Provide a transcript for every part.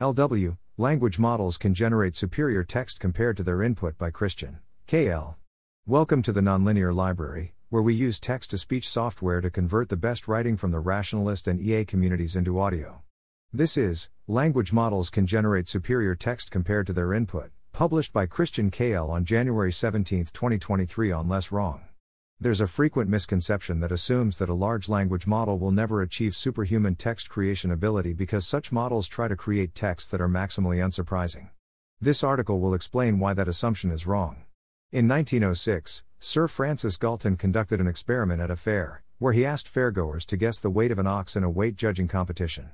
LW Language models can generate superior text compared to their input by Christian. KL. Welcome to the Nonlinear Library, where we use text to speech software to convert the best writing from the rationalist and EA communities into audio. This is Language Models Can Generate Superior Text Compared to Their Input, published by Christian KL on January 17, 2023 on Less Wrong. There's a frequent misconception that assumes that a large language model will never achieve superhuman text creation ability because such models try to create texts that are maximally unsurprising. This article will explain why that assumption is wrong. In 1906, Sir Francis Galton conducted an experiment at a fair, where he asked fairgoers to guess the weight of an ox in a weight judging competition.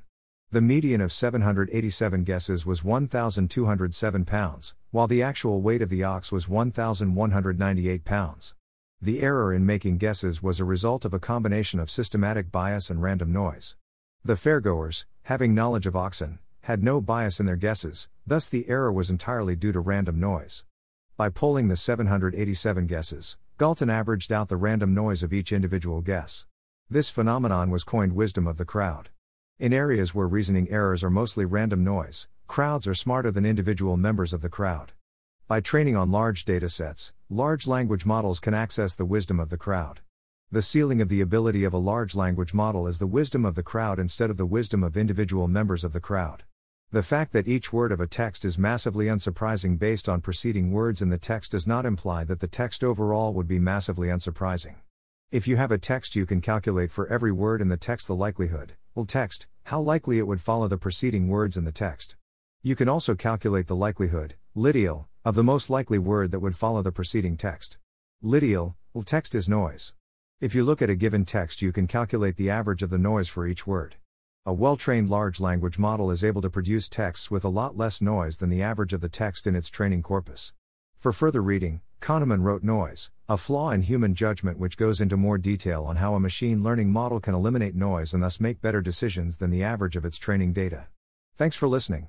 The median of 787 guesses was 1,207 pounds, while the actual weight of the ox was 1,198 pounds. The error in making guesses was a result of a combination of systematic bias and random noise. The fairgoers, having knowledge of oxen, had no bias in their guesses, thus the error was entirely due to random noise. By polling the 787 guesses, Galton averaged out the random noise of each individual guess. This phenomenon was coined wisdom of the crowd. In areas where reasoning errors are mostly random noise, crowds are smarter than individual members of the crowd. By training on large datasets, large language models can access the wisdom of the crowd. The ceiling of the ability of a large language model is the wisdom of the crowd instead of the wisdom of individual members of the crowd. The fact that each word of a text is massively unsurprising based on preceding words in the text does not imply that the text overall would be massively unsurprising. If you have a text, you can calculate for every word in the text the likelihood, well, text, how likely it would follow the preceding words in the text. You can also calculate the likelihood, literal, of the most likely word that would follow the preceding text. Literal, well, text is noise. If you look at a given text, you can calculate the average of the noise for each word. A well trained large language model is able to produce texts with a lot less noise than the average of the text in its training corpus. For further reading, Kahneman wrote Noise, a flaw in human judgment, which goes into more detail on how a machine learning model can eliminate noise and thus make better decisions than the average of its training data. Thanks for listening.